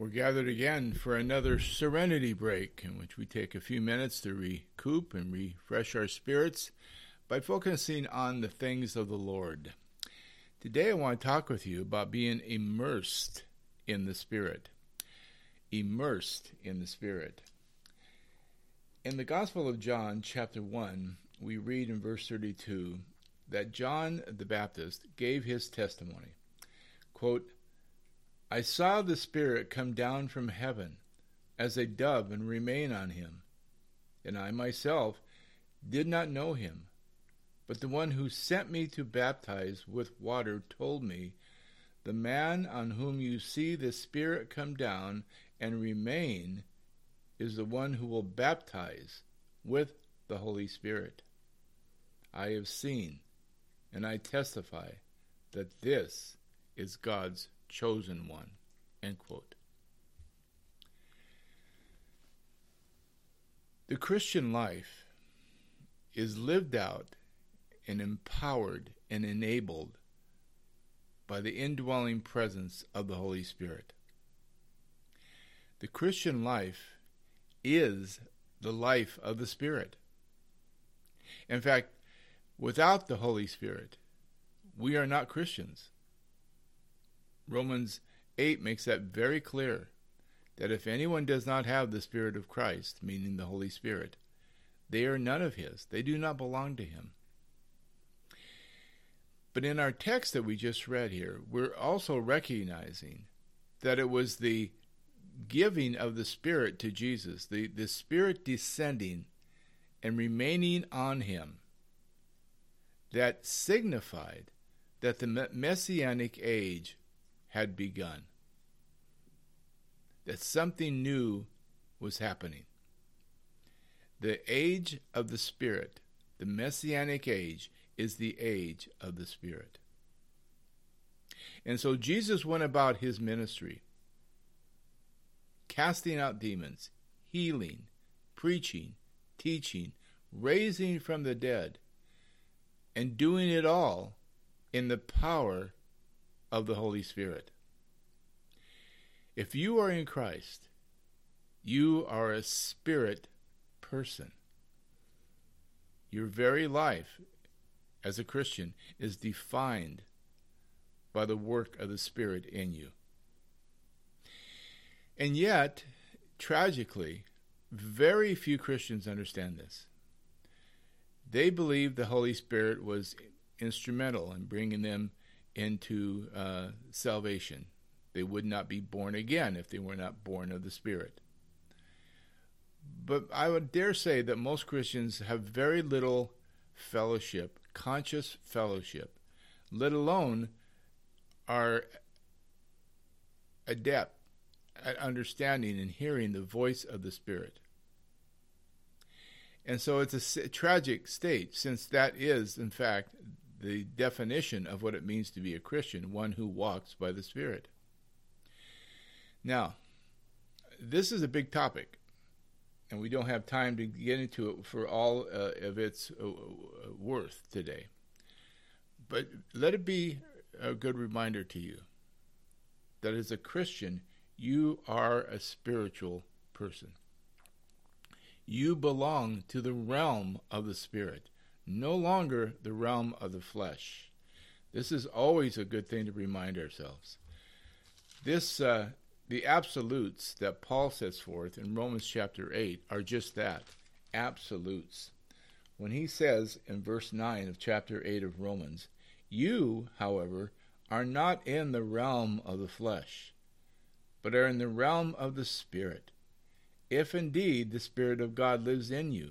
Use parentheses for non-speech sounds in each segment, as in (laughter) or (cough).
We're gathered again for another serenity break in which we take a few minutes to recoup and refresh our spirits by focusing on the things of the Lord. Today I want to talk with you about being immersed in the Spirit. Immersed in the Spirit. In the Gospel of John, chapter 1, we read in verse 32 that John the Baptist gave his testimony. Quote, I saw the Spirit come down from heaven as a dove and remain on him. And I myself did not know him. But the one who sent me to baptize with water told me, The man on whom you see the Spirit come down and remain is the one who will baptize with the Holy Spirit. I have seen, and I testify that this is God's chosen one. End quote. The Christian life is lived out and empowered and enabled by the indwelling presence of the Holy Spirit. The Christian life is the life of the Spirit. In fact, without the Holy Spirit, we are not Christians. Romans 8 makes that very clear that if anyone does not have the Spirit of Christ, meaning the Holy Spirit, they are none of His. They do not belong to Him. But in our text that we just read here, we're also recognizing that it was the giving of the Spirit to Jesus, the, the Spirit descending and remaining on Him, that signified that the messianic age had begun, that something new was happening. The age of the Spirit, the messianic age, is the age of the Spirit. And so Jesus went about his ministry, casting out demons, healing, preaching, teaching, raising from the dead, and doing it all in the power of the Holy Spirit. If you are in Christ, you are a spirit person. Your very life as a Christian is defined by the work of the Spirit in you. And yet, tragically, very few Christians understand this. They believe the Holy Spirit was instrumental in bringing them into uh, salvation. They would not be born again if they were not born of the Spirit. But I would dare say that most Christians have very little fellowship, conscious fellowship, let alone are adept at understanding and hearing the voice of the Spirit. And so it's a tragic state, since that is, in fact, the definition of what it means to be a Christian, one who walks by the Spirit. Now, this is a big topic, and we don't have time to get into it for all uh, of its uh, worth today. But let it be a good reminder to you that as a Christian, you are a spiritual person. You belong to the realm of the Spirit no longer the realm of the flesh. This is always a good thing to remind ourselves. This, uh, the absolutes that Paul sets forth in Romans chapter 8 are just that absolutes. When he says in verse 9 of chapter 8 of Romans, You, however, are not in the realm of the flesh, but are in the realm of the Spirit, if indeed the Spirit of God lives in you.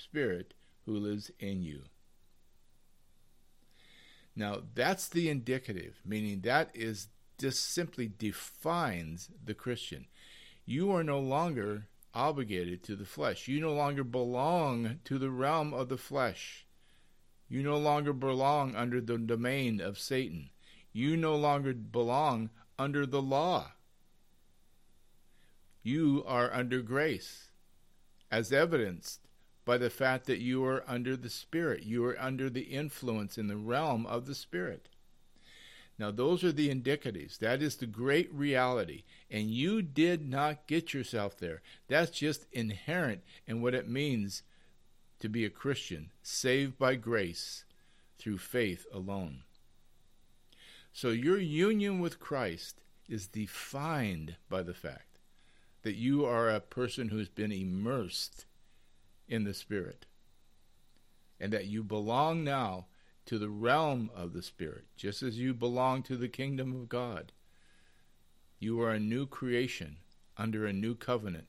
Spirit who lives in you. Now, that's the indicative, meaning that is just simply defines the Christian. You are no longer obligated to the flesh. You no longer belong to the realm of the flesh. You no longer belong under the domain of Satan. You no longer belong under the law. You are under grace, as evidenced by the fact that you are under the Spirit. You are under the influence in the realm of the Spirit. Now, those are the indicatives. That is the great reality. And you did not get yourself there. That's just inherent in what it means to be a Christian, saved by grace through faith alone. So, your union with Christ is defined by the fact that you are a person who's been immersed in the Spirit and that you belong now to the realm of the Spirit, just as you belong to the kingdom of God. You are a new creation under a new covenant,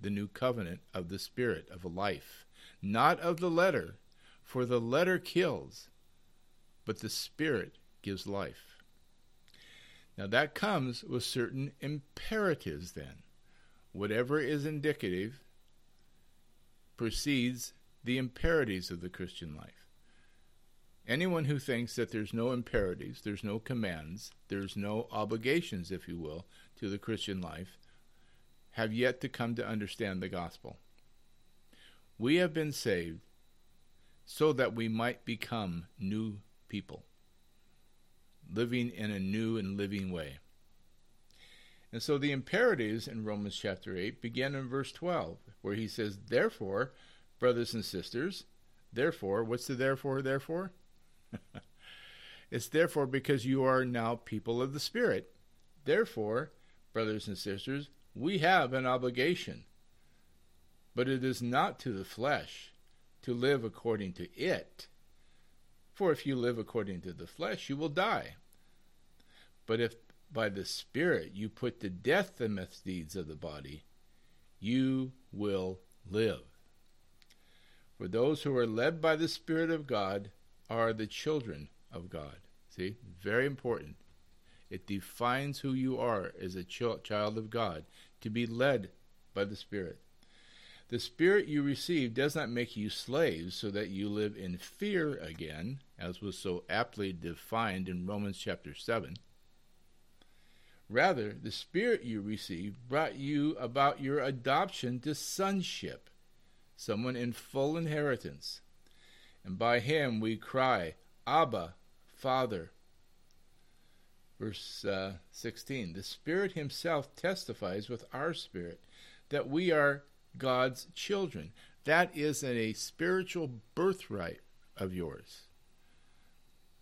the new covenant of the Spirit of life, not of the letter, for the letter kills, but the Spirit gives life. Now that comes with certain imperatives then. Whatever is indicative precedes the imperatives of the Christian life. Anyone who thinks that there's no imperatives, there's no commands, there's no obligations, if you will, to the Christian life, have yet to come to understand the gospel. We have been saved so that we might become new people, living in a new and living way. And so the imperatives in Romans chapter 8 begin in verse 12, where he says, Therefore, brothers and sisters, therefore, what's the therefore, therefore? (laughs) it's therefore because you are now people of the Spirit. Therefore, brothers and sisters, we have an obligation. But it is not to the flesh to live according to it. For if you live according to the flesh, you will die. But if by the Spirit you put to death the misdeeds of the body, you will live. For those who are led by the Spirit of God are the children of God. See, very important. It defines who you are as a ch- child of God, to be led by the Spirit. The Spirit you receive does not make you slaves so that you live in fear again, as was so aptly defined in Romans chapter 7. Rather, the Spirit you received brought you about your adoption to sonship, someone in full inheritance and by him we cry, Abba, Father. Verse uh, 16 The Spirit Himself testifies with our spirit that we are God's children. That is a spiritual birthright of yours.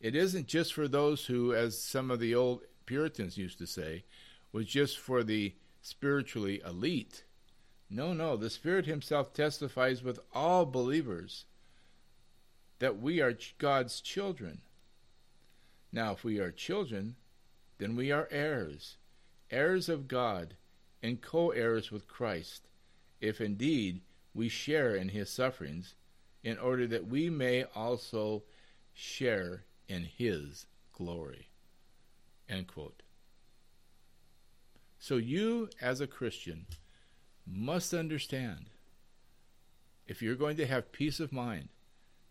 It isn't just for those who, as some of the old Puritans used to say, was just for the spiritually elite. No, no, the Spirit Himself testifies with all believers that we are God's children. Now, if we are children, then we are heirs, heirs of God, and co heirs with Christ, if indeed we share in his sufferings, in order that we may also share in his glory. End quote. So, you as a Christian must understand if you're going to have peace of mind,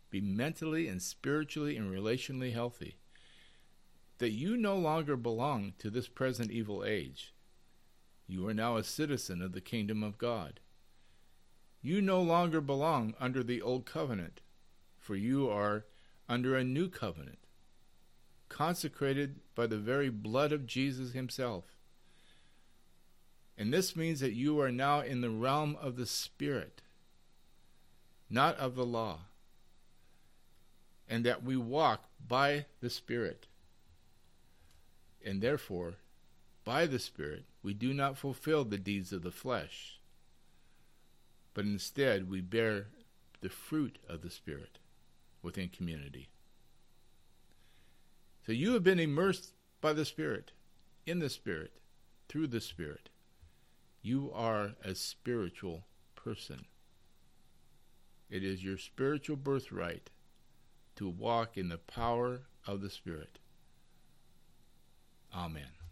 be mentally and spiritually and relationally healthy, that you no longer belong to this present evil age. You are now a citizen of the kingdom of God. You no longer belong under the old covenant, for you are under a new covenant, consecrated by the very blood of Jesus himself. And this means that you are now in the realm of the Spirit, not of the law and that we walk by the Spirit. And therefore, by the Spirit, we do not fulfill the deeds of the flesh, but instead we bear the fruit of the Spirit within community. So you have been immersed by the Spirit, in the Spirit, through the Spirit. You are a spiritual person. It is your spiritual birthright to walk in the power of the Spirit. Amen.